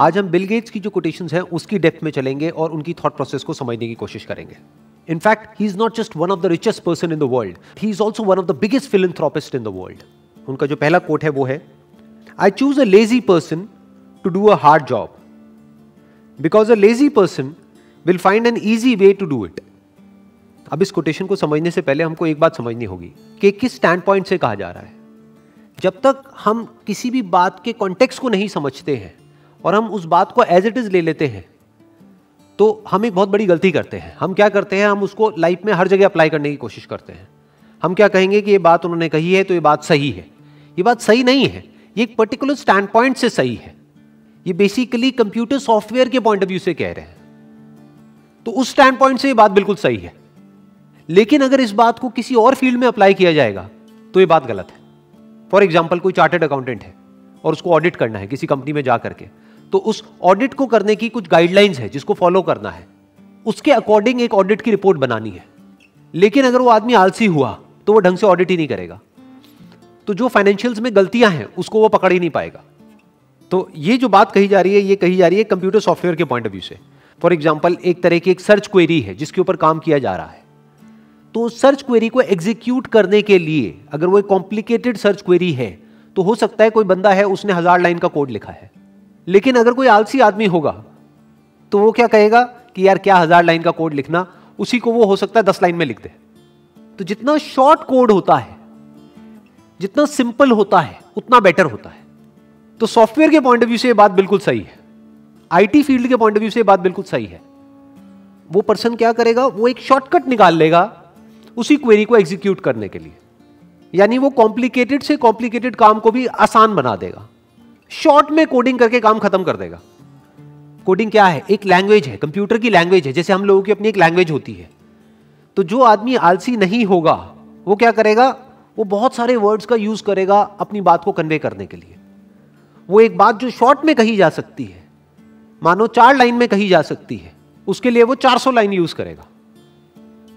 आज हम Bill Gates की जो कोटेशंस हैं, उसकी डेप्थ में चलेंगे और उनकी थॉट प्रोसेस को समझने की कोशिश करेंगे। In fact he is not just one of the richest person in the world he is also one of the biggest philanthropist in the world उनका जो पहला कोट है वो है I choose a lazy person to do a hard job because a lazy person will find an easy way to do it अब इस quotation को समझने से पहले हमको एक बात समझनी होगी कि किस स्टैंड पॉइंट से कहा जा रहा है। जब तक हम किसी भी बात के कॉन्टेक्स्ट को नहीं समझते हैं और हम उस बात को एज इट इज़ ले लेते हैं। तो हम एक बहुत बड़ी गलती करते हैं। हम क्या करते हैं? हम उसको लाइफ में हर जगह अप्लाई करने की कोशिश करते हैं। हम क्या कहेंगे कि ये बात उन्होंने कही है तो ये बात सही है। ये बात सही नहीं है। ये एक पर्टिकुलर स्टैंड पॉइंट से सही है। ये बेसिकली कंप्यूटर सॉफ्टवेयर के पॉइंट ऑफ़ व्यू से कह रहे हैं। तो उस स्टैंड पॉइंट से ये बात बिल्कुल सही है। लेकिन अगर इस बात को किसी और फ़ील्ड में अप्लाई किया जाएगा तो ये बात गलत है। फॉर एग्ज़ाम्पल कोई चार्टेड अकाउंटेंट है और उसको ऑडिट करना है किसी कंपनी में जा करके। तो उस ऑडिट को करने की कुछ गाइडलाइंस है जिसको फॉलो करना है। उसके अकॉर्डिंग एक ऑडिट की रिपोर्ट बनानी है। लेकिन अगर वो आदमी आलसी हुआ तो वो ढंग से ऑडिट ही नहीं करेगा। तो जो फाइनेंशियल्स में गलतियाँ हैं, उसको वो पकड़ ही नहीं पाएगा। तो ये जो बात कही जा रही है, ये कही जा रही है कंप्यूटर सॉफ्टवेयर के पॉइंट ऑफ़ व्यू से। फॉर एग्ज़ाम्पल एक तरह की एक सर्च क्वेरी है, जिसके ऊपर काम किया जा रहा है। तो सर्च क्वेरी को एग्जीक्यूट करने के लिए अगर वो एक कॉम्प्लिकेटेड सर्च क्वेरी है तो हो सकता है कोई बंदा है, उसने हज़ार लाइन का कोड लिखा है। लेकिन अगर कोई आलसी आदमी होगा तो वो क्या कहेगा कि यार क्या हज़ार लाइन का कोड लिखना, उसी को वो हो सकता है दस लाइन में लिख दे। तो जितना शॉर्ट कोड होता है, जितना सिंपल होता है, उतना बेटर होता है। तो सॉफ्टवेयर के पॉइंट ऑफ़ व्यू से ये बात बिल्कुल सही है। आईटी फ़ील्ड के पॉइंट ऑफ़ व्यू से बात बिल्कुल सही है। वो पर्सन क्या करेगा, वो एक शॉर्टकट निकाल लेगा उसी क्वेरी को एग्जीक्यूट करने के लिए। यानी वो कॉम्प्लिकेटेड से कॉम्प्लिकेटेड काम को भी आसान बना देगा। शॉर्ट में कोडिंग करके काम खत्म कर देगा। कोडिंग क्या है? एक लैंग्वेज है कंप्यूटर की लैंग्वेज है, जैसे हम लोगों की अपनी एक लैंग्वेज होती है। तो जो आदमी आलसी नहीं होगा, वो क्या करेगा? वो बहुत सारे वर्ड्स का यूज़ करेगा अपनी बात को कन्वे करने के लिए। वो एक बात जो शॉर्ट में कही जा सकती है, मानो चार लाइन में कही जा सकती है, उसके लिए वो 400 लाइन यूज़ करेगा।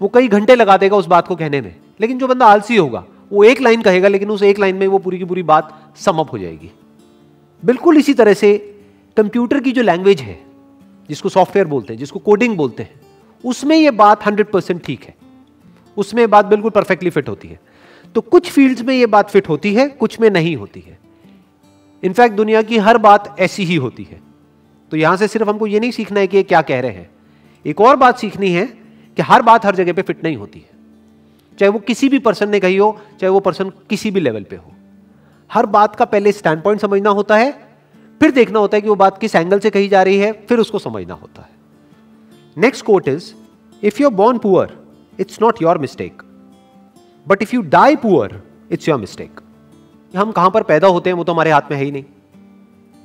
वो कई घंटे लगा देगा उस बात को कहने में, लेकिन जो बंदा आलसी होगा, वो एक लाइन कहेगा, लेकिन उस एक लाइन में वो पूरी की पूरी बात समअप हो जाएगी। बिल्कुल इसी तरह से कंप्यूटर की जो लैंग्वेज है, जिसको सॉफ्टवेयर बोलते हैं, जिसको कोडिंग बोलते हैं, उसमें ये बात हंड्रेड परसेंट ठीक है। उसमें बात बिल्कुल परफेक्टली फिट होती है। तो कुछ फील्ड्स में ये बात फिट होती है, कुछ में नहीं होती है। इनफैक्ट दुनिया की हर बात ऐसी ही होती है। तो यहाँ से सिर्फ़ हमको ये नहीं सीखना है कि ये क्या कह रहे हैं। एक और बात सीखनी है कि हर बात हर जगह पे फिट नहीं होती है। चाहे वो किसी भी पर्सन ने कही हो, चाहे वो पर्सन किसी भी लेवल पे हो। हर बात का पहले स्टैंड पॉइंट समझना होता है, फिर देखना होता है कि वो बात किस एंगल से कही जा रही है, फिर उसको समझना होता है। Next quote is if you born poor it's not your mistake but if you die poor it's your mistake हम कहाँ पर पैदा होते हैं, वो तो हमारे हाथ में है ही नहीं।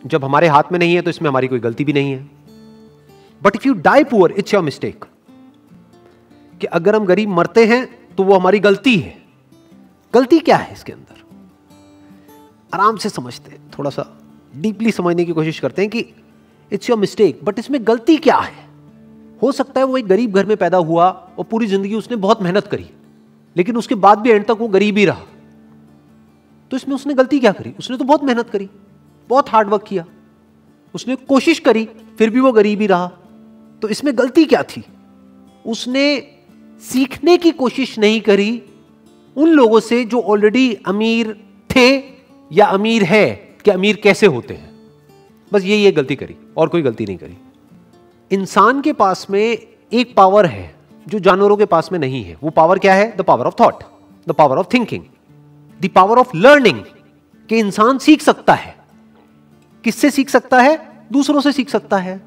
जब हमारे हाथ में नहीं है तो इसमें हमारी कोई गलती भी नहीं है। But if you die poor it's your mistake कि अगर हम गरीब मरते हैं तो वो हमारी गलती है। गलती क्या है इसके अंदर? आराम से समझते हैं, थोड़ा सा डीपली समझने की कोशिश करते हैं कि इट्स योर मिस्टेक बट इसमें गलती क्या है? हो सकता है वो एक गरीब घर में पैदा हुआ और पूरी ज़िंदगी उसने बहुत मेहनत करी, लेकिन उसके बाद भी एंड तक वो गरीब ही रहा। तो इसमें उसने गलती क्या करी? उसने तो बहुत मेहनत करी, बहुत हार्डवर्क किया। उसने कोशिश करी, फिर भी वो गरीब ही रहा। तो इसमें गलती क्या थी? उसने सीखने की कोशिश नहीं करी उन लोगों से जो ऑलरेडी अमीर थे या अमीर है, कि अमीर कैसे होते हैं? बस यही एक गलती करी, और कोई गलती नहीं करी। इंसान के पास में एक पावर है, जो जानवरों के पास में नहीं है। वो पावर क्या है? The power of thought the power of thinking the power of learning कि इंसान सीख सकता है। किससे सीख सकता है? दूसरों से सीख सकता है।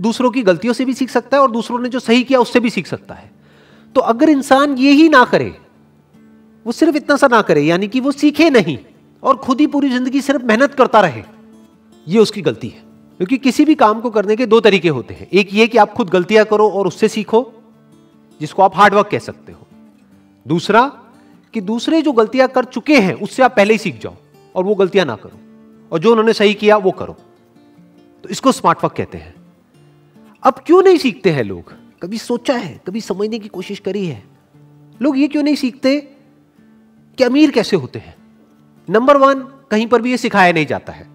दूसरों की गलतियों से भी सीख सकता है, और दूसरों ने जो सही किया, उससे भी सीख सकता है। तो अगर इंसान ये ही ना करे वो सिर्फ़ इतना सा ना करे, यानी कि वो सीखे नहीं और खुद ही पूरी ज़िंदगी सिर्फ़ मेहनत करता रहे। ये उसकी गलती है, क्योंकि किसी भी काम को करने के दो तरीके होते हैं। एक ये कि आप खुद गलतियाँ करो और उससे सीखो, जिसको आप हार्डवर्क कह सकते हो। दूसरा कि दूसरे जो गलतियाँ कर चुके हैं, उससे आप पहले ही सीख जाओ और वो गलतियाँ ना करो। और जो उन्होंने सही किया, वो करो। तो इसको स्मार्टवर्क कहते हैं। अब क्यों नहीं सीखते हैं लोग? कभी सोचा है, कभी समझने की कोशिश करी है। लोग ये क्यों नहीं सीखते? कि अमीर कैसे होते हैं? नंबर वन कहीं पर भी ये सिखाया नहीं जाता है।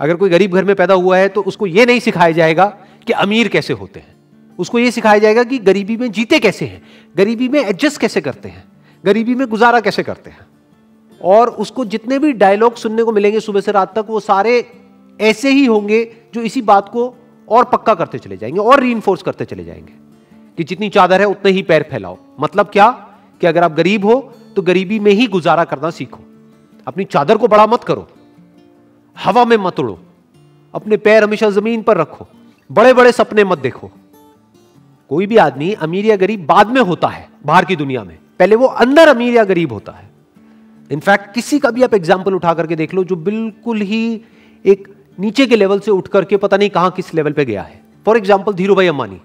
अगर कोई गरीब घर में पैदा हुआ है तो उसको यह नहीं सिखाया जाएगा कि अमीर कैसे होते हैं। उसको यह सिखाया जाएगा कि गरीबी में जीते कैसे हैं? गरीबी में एडजस्ट कैसे करते हैं? गरीबी में गुजारा कैसे करते हैं? और उसको जितने भी डायलॉग सुनने को मिलेंगे सुबह से रात तक, वो सारे ऐसे ही होंगे जो इसी बात को और पक्का करते चले जाएँगे, और री करते चले जाएँगे कि जितनी चादर है, उतने ही पैर फैलाओ। मतलब क्या? कि अगर आप गरीब हो तो गरीबी में ही गुजारा करना सीखो। अपनी चादर को बड़ा मत करो। हवा में मत उड़ो। अपने पैर हमेशा ज़मीन पर रखो। बड़े बड़े सपने मत देखो। कोई भी आदमी अमीर या गरीब बाद में होता है, बाहर की दुनिया में। पहले वो अंदर अमीर या गरीब होता है। इनफैक्ट किसी का भी आप एग्ज़ाम्पल उठा करके देख लो जो बिल्कुल ही एक नीचे के लेवल से उठ करके पता नहीं कहाँ किस लेवल पे गया है। फॉर एग्ज़ाम्पल धीरू भाई अंबानी।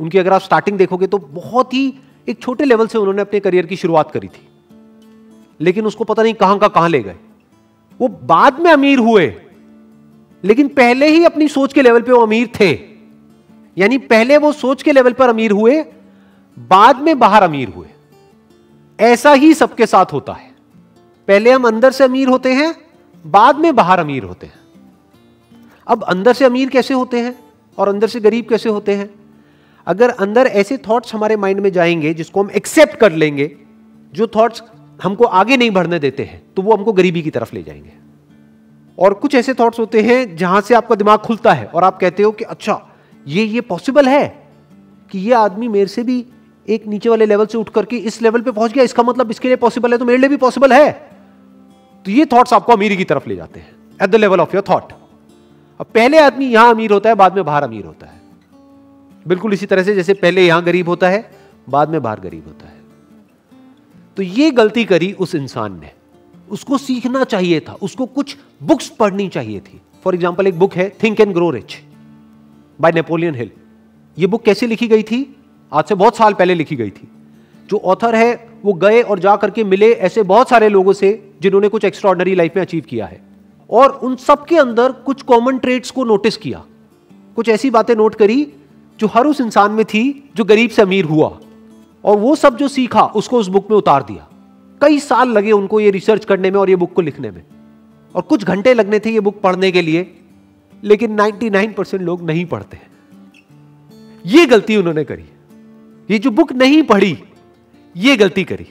उनकी अगर आप स्टार्टिंग देखोगे तो बहुत ही एक छोटे लेवल से उन्होंने अपने करियर की शुरुआत करी थी। लेकिन उसको पता नहीं कहाँ का कहाँ ले गए। वो बाद में अमीर हुए, लेकिन पहले ही अपनी सोच के लेवल पे वो अमीर थे। यानी पहले वो सोच के लेवल पर अमीर हुए, बाद में बाहर अमीर हुए। ऐसा ही सबके साथ होता है। पहले हम अंदर से अमीर होते हैं, बाद में बाहर अमीर होते हैं। अब अंदर से अमीर कैसे होते हैं और अंदर से गरीब कैसे होते हैं? अगर अंदर ऐसे थॉट्स हमारे माइंड में जाएँगे, जिसको हम एक्सेप्ट कर लेंगे, जो थॉट्स हमको आगे नहीं बढ़ने देते हैं तो वो हमको गरीबी की तरफ़ ले जाएँगे। और कुछ ऐसे थॉट्स होते हैं, जहाँ से आपका दिमाग खुलता है, और आप कहते हो कि अच्छा ये ये पॉसिबल है कि ये आदमी मेरे से भी एक नीचे वाले लेवल से उठ करके इस लेवल पे पहुँच गया, इसका मतलब इसके लिए पॉसिबल है तो मेरे लिए भी पॉसिबल है? तो ये थॉट्स आपको अमीरी की तरफ़ ले जाते हैं at the level of your thought अब पहले आदमी यहाँ अमीर होता है, बाद में बाहर अमीर होता है। बिल्कुल इसी तरह से जैसे पहले यहाँ गरीब होता है, बाद में बाहर गरीब होता है। तो ये गलती करी उस इंसान ने। उसको सीखना चाहिए था, उसको कुछ बुक्स पढ़नी चाहिए थी। फॉर एग्ज़ाम्पल एक बुक है think and grow rich by Napoleon Hill ये बुक कैसे लिखी गई थी? आज से बहुत साल पहले लिखी गई थी। जो ऑथर है, वो गए और जा करके मिले ऐसे बहुत सारे लोगों से, जिन्होंने कुछ एक्स्ट्रॉर्डनरी लाइफ में अचीव किया है। और उन सबके अंदर कुछ कॉमन ट्रेड्स को नोटिस किया। कुछ ऐसी बातें नोट करी जो हर उस इंसान में थी, जो गरीब से अमीर हुआ, और वो सब जो सीखा, उसको उस बुक में उतार दिया। कई साल लगे उनको ये रिसर्च करने में और ये बुक को लिखने में। और कुछ घंटे लगने थे ये बुक पढ़ने के लिए, लेकिन 99 परसेंट लोग नहीं पढ़ते ये गलती उन्होंने करी। ये जो बुक नहीं पढ़ी, ये गलती करी।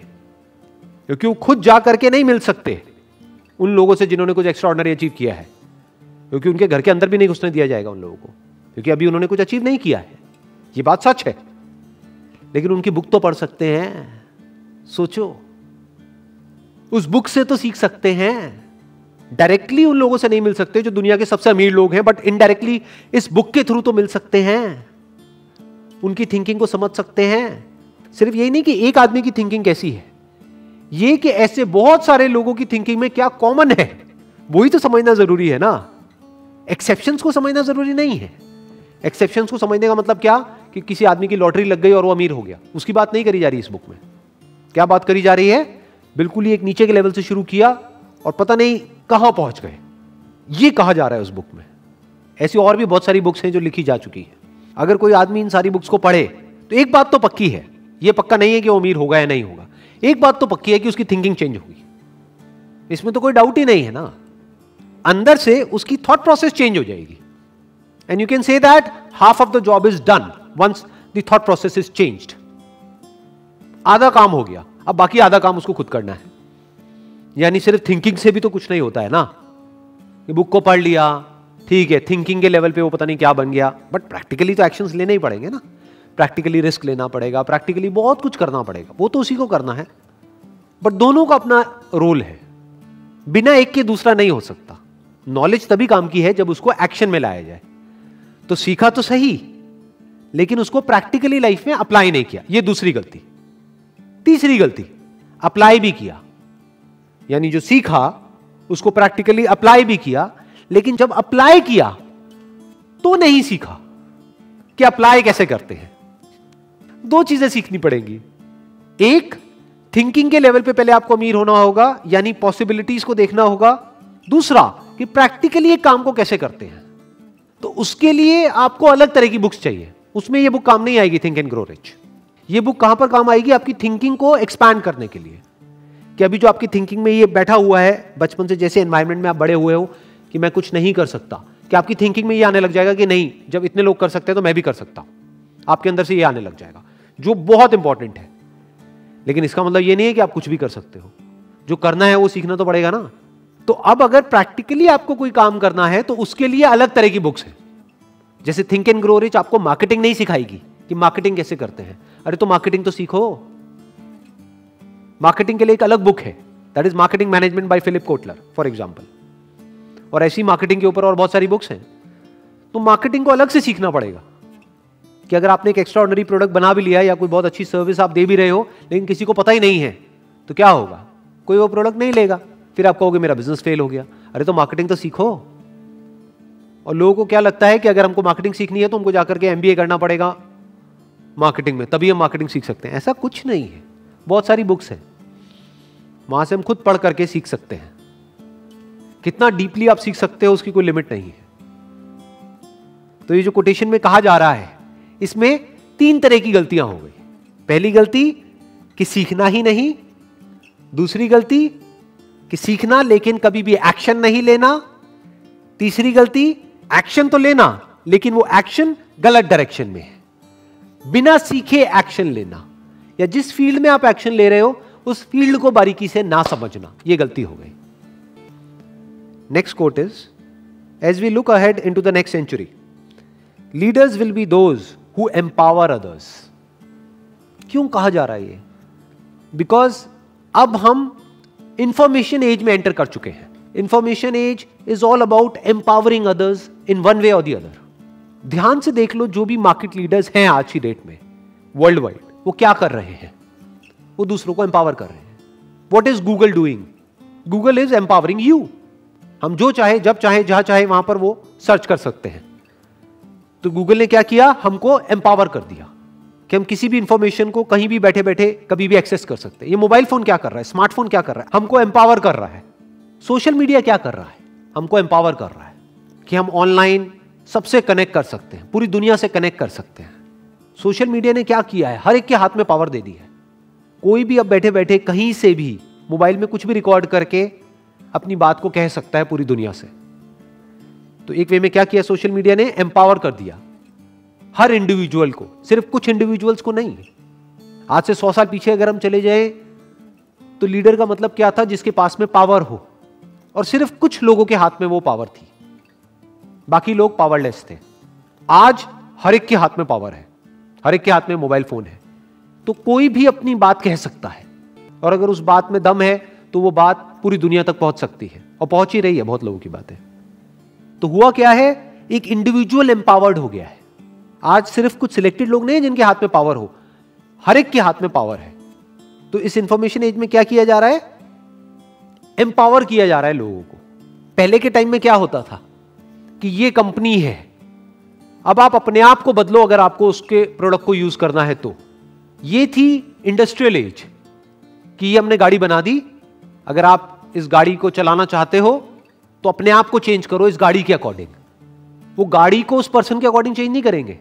क्योंकि वो खुद जा करके नहीं मिल सकते उन लोगों से जिन्होंने कुछ एक्स्ट्रा अचीव किया है। क्योंकि उनके घर के अंदर भी नहीं घुसने दिया जाएगा उन लोगों को। क्योंकि अभी उन्होंने कुछ अचीव नहीं किया है। ये बात सच है। लेकिन उनकी बुक तो पढ़ सकते हैं। सोचो। उस बुक से तो सीख सकते हैं। डायरेक्टली उन लोगों से नहीं मिल सकते जो दुनिया के सबसे अमीर लोग हैं बट इनडायरेक्टली इस बुक के थ्रू तो मिल सकते हैं। उनकी थिंकिंग को समझ सकते हैं। सिर्फ़ यही नहीं कि एक आदमी की थिंकिंग कैसी है। ये कि ऐसे बहुत सारे लोगों की थिंकिंग में क्या कॉमन है, वही तो समझना ज़रूरी है ना। एक्सेप्शन को समझना ज़रूरी नहीं है। एक्सेप्शन को समझने का मतलब क्या? कि किसी आदमी की लॉटरी लग गई और वो अमीर हो गया। उसकी बात नहीं करी जा रही इस बुक में। क्या बात करी जा रही है? बिल्कुल ही एक नीचे के लेवल से शुरू किया और पता नहीं कहाँ पहुँच गए। ये कहा जा रहा है उस बुक में? ऐसी और भी बहुत सारी बुक्स हैं जो लिखी जा चुकी है। अगर कोई आदमी इन सारी बुक्स को पढ़े तो एक बात तो पक्की है। ये पक्का नहीं है कि वो अमीर होगा या नहीं होगा। एक बात तो पक्की है कि उसकी थिंकिंग चेंज होगी इसमें तो कोई डाउट ही नहीं है ना। अंदर से उसकी थॉट प्रोसेस चेंज हो जाएगी। And you can say that half of the job is done once the thought process is changed आधा काम हो गया। अब बाकी आधा काम उसको खुद करना है। यानी सिर्फ़ थिंकिंग से भी तो कुछ नहीं होता है ना। ये बुक को पढ़ लिया, ठीक है थिंकिंग के लेवल पे वो पता नहीं क्या बन गया। बट प्रैक्टिकली तो एक्शंस लेने ही पड़ेंगे ना। प्रैक्टिकली रिस्क लेना पड़ेगा प्रैक्टिकली बहुत कुछ करना पड़ेगा। वो तो उसी को करना है। बट दोनों का अपना रोल है। बिना एक के दूसरा नहीं हो सकता। नॉलेज तभी काम की है जब उसको एक्शन में लाया जाए। तो सीखा तो सही, लेकिन उसको प्रैक्टिकली लाइफ में अप्लाई नहीं किया। यह दूसरी गलती। तीसरी गलती, अप्लाई भी किया। यानी जो सीखा, उसको प्रैक्टिकली अप्लाई भी किया, लेकिन जब अप्लाई किया तो नहीं सीखा। कि अप्लाई कैसे करते हैं? दो चीज़ें सीखनी पड़ेंगी। एक थिंकिंग के लेवल पे पहले आपको अमीर होना होगा, यानी पॉसिबिलिटीज को देखना होगा। दूसरा, कि प्रैक्टिकली एक काम को कैसे करते हैं। तो उसके लिए आपको अलग तरह की बुक्स चाहिए। उसमें यह बुक काम नहीं आएगी थिंक एंड ग्रो रिच ये बुक कहाँ पर काम आएगी? आपकी थिंकिंग को एक्सपैंड करने के लिए। कि अभी जो आपकी थिंकिंग में ये बैठा हुआ है, बचपन से जैसे एनवायरमेंट में आप बड़े हुए हो, कि मैं कुछ नहीं कर सकता। कि आपकी थिंकिंग में ये आने लग जाएगा कि नहीं, जब इतने लोग कर सकते हैं तो मैं भी कर सकता हूँ। आपके अंदर से ये आने लग जाएगा, जो बहुत इंपॉर्टेंट है। लेकिन इसका मतलब ये नहीं है कि आप कुछ भी कर सकते हो। जो करना है वो सीखना तो पड़ेगा ना। तो अब अगर प्रैक्टिकली आपको कोई काम करना है तो उसके लिए अलग तरह की बुक्स है। जैसे थिंक एंड ग्रो रिच आपको मार्केटिंग नहीं सिखाएगी कि मार्केटिंग कैसे करते हैं। अरे तो मार्केटिंग तो सीखो। मार्केटिंग के लिए एक अलग बुक है। That is marketing management by Philip Kotler for example और ऐसी मार्केटिंग के ऊपर और बहुत सारी बुक्स हैं। तो मार्केटिंग को अलग से सीखना पड़ेगा कि अगर आपने एक एक्स्ट्रा ऑर्डनरी प्रोडक्ट बना भी लिया या कोई बहुत अच्छी सर्विस आप दे भी रहे हो, लेकिन किसी को पता ही नहीं है तो क्या होगा? कोई वो प्रोडक्ट नहीं लेगा। फिर आप कहोगे, मेरा बिज़नेस फेल हो गया. अरे तो मार्केटिंग तो सीखो। और लोगों को क्या लगता है कि अगर हमको मार्केटिंग सीखनी है तो हमको जाकर के एमबीए करना पड़ेगा मार्केटिंग में। तभी हम मार्केटिंग सीख सकते हैं। ऐसा कुछ नहीं है। बहुत सारी बुक्स हैं। वहाँ से हम खुद पढ़ करके सीख सकते हैं। कितना डीपली आप सीख सकते हो, उसकी कोई लिमिट नहीं है। तो ये जो कोटेशन में कहा जा रहा है, इसमें तीन तरह की गलतियाँ हो गई। पहली गलती कि सीखना ही नहीं। दूसरी गलती कि सीखना, लेकिन कभी भी एक्शन नहीं लेना। तीसरी गलती एक्शन तो लेना, लेकिन वो एक्शन गलत डायरेक्शन में है। बिना सीखे एक्शन लेना। या जिस फ़ील्ड में आप एक्शन ले रहे हो, उस फ़ील्ड को बारीकी से ना समझना। ये गलती हो गई। Next quote is as we look ahead into the next century leaders will be those who empower others क्यों कहा जा रहा है ये? बिकॉज़ अब हम इंफॉर्मेशन एज में एंटर कर चुके हैं। Information age is all about empowering others in one way और दी अदर ध्यान से देख लो, जो भी मार्केट लीडर्स हैं आज की डेट में वर्ल्ड वाइड वो क्या कर रहे हैं? वो दूसरों को एम्पावर कर रहे हैं। What is Google doing Google is empowering you हम जो चाहे, जब चाहे, जहाँ चाहे, वहाँ पर वो सर्च कर सकते हैं। तो गूगल ने क्या किया? हमको एम्पावर कर दिया। कि हम किसी भी इंफॉर्मेशन को कहीं भी बैठे बैठे कभी भी एक्सेस कर सकते हैं। ये मोबाइल फ़ोन क्या कर रहा है? स्मार्टफ़ोन क्या कर रहा है? हमको एम्पावर कर रहा है। सोशल मीडिया क्या कर रहा है? हमको एम्पावर कर रहा है कि हम ऑनलाइन सबसे कनेक्ट कर सकते हैं, पूरी दुनिया से कनेक्ट कर सकते हैं। सोशल मीडिया ने क्या किया है? हर एक के हाथ में पावर दे दी है। कोई भी अब बैठे बैठे कहीं से भी मोबाइल में कुछ भी रिकॉर्ड करके अपनी बात को कह सकता है पूरी दुनिया से। तो एक वे में क्या किया? सोशल मीडिया ने एम्पावर कर दिया। हर इंडिविजुअल को, सिर्फ़ कुछ इंडिविजुअल्स को नहीं। आज से सौ साल पीछे अगर हम चले जाए तो लीडर का मतलब क्या था? जिसके पास में पावर हो। और सिर्फ़ कुछ लोगों के हाथ में वो पावर थी। बाकी लोग पावरलेस थे। आज हर एक के हाथ में पावर है। हर एक के हाथ में मोबाइल फ़ोन है। तो कोई भी अपनी बात कह सकता है। और अगर उस बात में दम है तो वो बात पूरी दुनिया तक पहुँच सकती है। और पहुँच ही रही है, बहुत लोगों की बातें। तो हुआ क्या है? एक इंडिविजुअल एम्पावर्ड हो गया है। आज सिर्फ़ कुछ सिलेक्टेड लोग नहीं है जिनके हाथ में पावर हो। हर एक के हाथ में पावर है। तो इस इंफॉर्मेशन एज में क्या किया जा रहा है? एम्पावर किया जा रहा है लोगों को। पहले के टाइम में क्या होता था? कि ये कंपनी है। अब आप अपने आप को बदलो अगर आपको उसके प्रोडक्ट को यूज़ करना है तो। ये थी इंडस्ट्रियल एज कि ये हमने गाड़ी बना दी। अगर आप इस गाड़ी को चलाना चाहते हो तो अपने आप को चेंज करो इस गाड़ी के अकॉर्डिंग वो गाड़ी को उस पर्सन के अकॉर्डिंग चेंज नहीं करेंगे।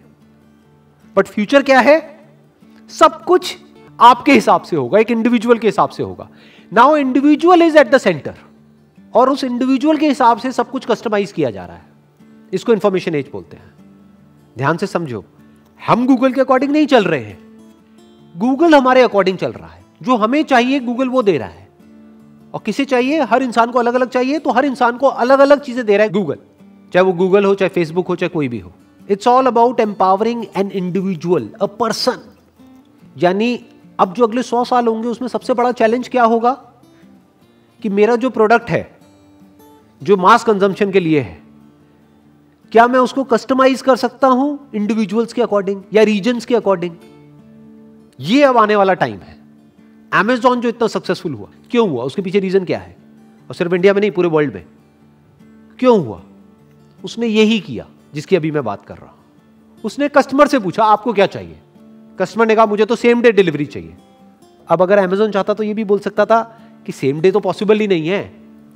बट फ्यूचर क्या है? सब कुछ आपके हिसाब से होगा, एक इंडिविजुअल के हिसाब से होगा। Now individual is at the centre और उस इंडिविजुअल के हिसाब से सब कुछ कस्टमाइज किया जा रहा है। इसको इंफॉर्मेशन एज बोलते हैं। ध्यान से समझो, हम गूगल के अकॉर्डिंग नहीं चल रहे हैं। गूगल हमारे अकॉर्डिंग चल रहा है। जो हमें चाहिए गूगल वो दे रहा है। और किसे चाहिए? हर इंसान को अलग अलग चाहिए तो हर इंसान को अलग अलग चीज़ें दे रहा है गूगल चाहे वो गूगल हो, चाहे फेसबुक हो, चाहे कोई भी हो। It's all about empowering an individual a person यानी अब जो अगले सौ साल होंगे, उसमें सबसे बड़ा चैलेंज क्या होगा? कि मेरा जो प्रोडक्ट है, जो मास कंजम्पशन के लिए है, क्या मैं उसको कस्टमाइज कर सकता हूँ इंडिविजुअल्स के अकॉर्डिंग या रीजन्स के अकॉर्डिंग ये अब आने वाला टाइम है। एमेजॉन जो इतना सक्सेसफुल हुआ, क्यों हुआ? उसके पीछे रीजन क्या है? और सिर्फ़ इंडिया में नहीं, पूरे वर्ल्ड में। क्यों हुआ? उसने यही किया। जिसकी अभी मैं बात कर रहा हूँ। उसने कस्टमर से पूछा, आपको क्या चाहिए? कस्टमर ने कहा, मुझे तो सेम डे डिलीवरी चाहिए। अब अगर अमेजोन चाहता तो ये भी बोल सकता था कि सेम डे तो पॉसिबल ही नहीं है।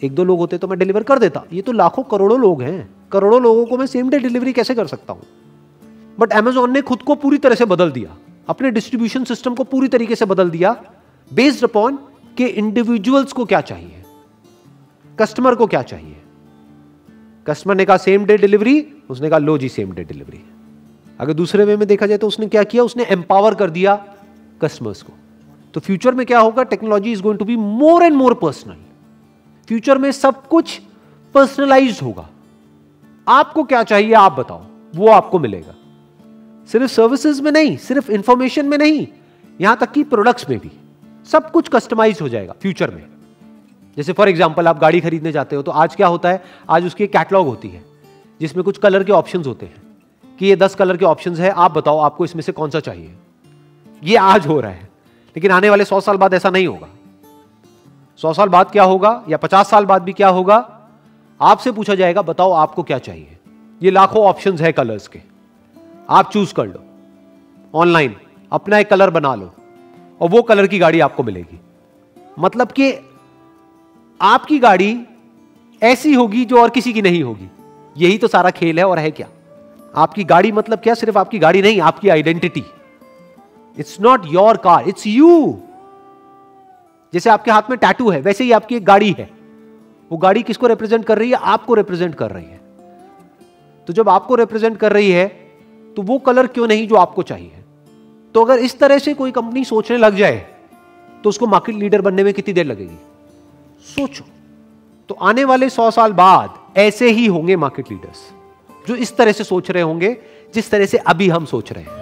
एक दो लोग होते तो मैं डिलीवर कर देता। ये तो लाखों करोड़ों लोग हैं। करोड़ों लोगों को मैं सेम डे डिलीवरी कैसे कर सकता हूँ? बट अमेजोन ने खुद को पूरी तरह से बदल दिया। अपने डिस्ट्रीब्यूशन सिस्टम को पूरी तरीके से बदल दिया बेस्ड अपॉन के इंडिविजुअल्स को क्या चाहिए कस्टमर को क्या चाहिए। कस्टमर ने कहा सेम डे डिलीवरी उसने कहा, लो जी सेम डे डिलीवरी अगर दूसरे वे में देखा जाए तो उसने क्या किया? उसने एम्पावर कर दिया कस्टमर्स को। तो फ्यूचर में क्या होगा? Technology is going to be more and more personal future में सब कुछ पर्सनलाइज होगा। आपको क्या चाहिए, आप बताओ। वो आपको मिलेगा। सिर्फ़ सर्विसेज़ में नहीं, सिर्फ़ इंफॉर्मेशन में नहीं, यहाँ तक कि प्रोडक्ट्स में भी। सब कुछ कस्टमाइज हो जाएगा फ्यूचर में। जैसे फॉर एग्ज़ाम्पल आप गाड़ी खरीदने जाते हो तो आज क्या होता है? आज उसकी कैटलॉग होती है, जिसमें कुछ कलर के ऑप्शंस होते हैं, कि ये दस कलर के ऑप्शंस है, आप बताओ आपको इसमें से कौन सा चाहिए। ये आज हो रहा है, लेकिन आने वाले सौ साल बाद ऐसा नहीं होगा। सौ साल बाद क्या होगा, या पचास साल बाद भी क्या होगा? आपसे पूछा जाएगा, बताओ आपको क्या चाहिए। ये लाखों ऑप्शंस है कलर्स के। आप चूज़ कर लो। ऑनलाइन अपना एक कलर बना लो, और वो कलर की गाड़ी आपको मिलेगी। मतलब कि आपकी गाड़ी ऐसी होगी जो और किसी की नहीं होगी। यही तो सारा खेल है और है क्या? आपकी गाड़ी मतलब क्या? सिर्फ़ आपकी गाड़ी नहीं, आपकी identity it's not your car it's you जैसे आपके हाथ में टैटू है, वैसे ही आपकी एक गाड़ी है। वो गाड़ी किसको रिप्रेजेंट कर रही है? आपको रिप्रेजेंट कर रही है। तो जब आपको रिप्रेजेंट कर रही है तो वो कलर क्यों नहीं जो आपको चाहिए? तो अगर इस तरह से कोई कंपनी सोचने लग जाए तो उसको मार्केट लीडर बनने में कितनी देर लगेगी? सोचो। तो आने वाले सौ साल बाद ऐसे ही होंगे मार्केट लीडर्स जो इस तरह से सोच रहे होंगे, जिस तरह से अभी हम सोच रहे हैं।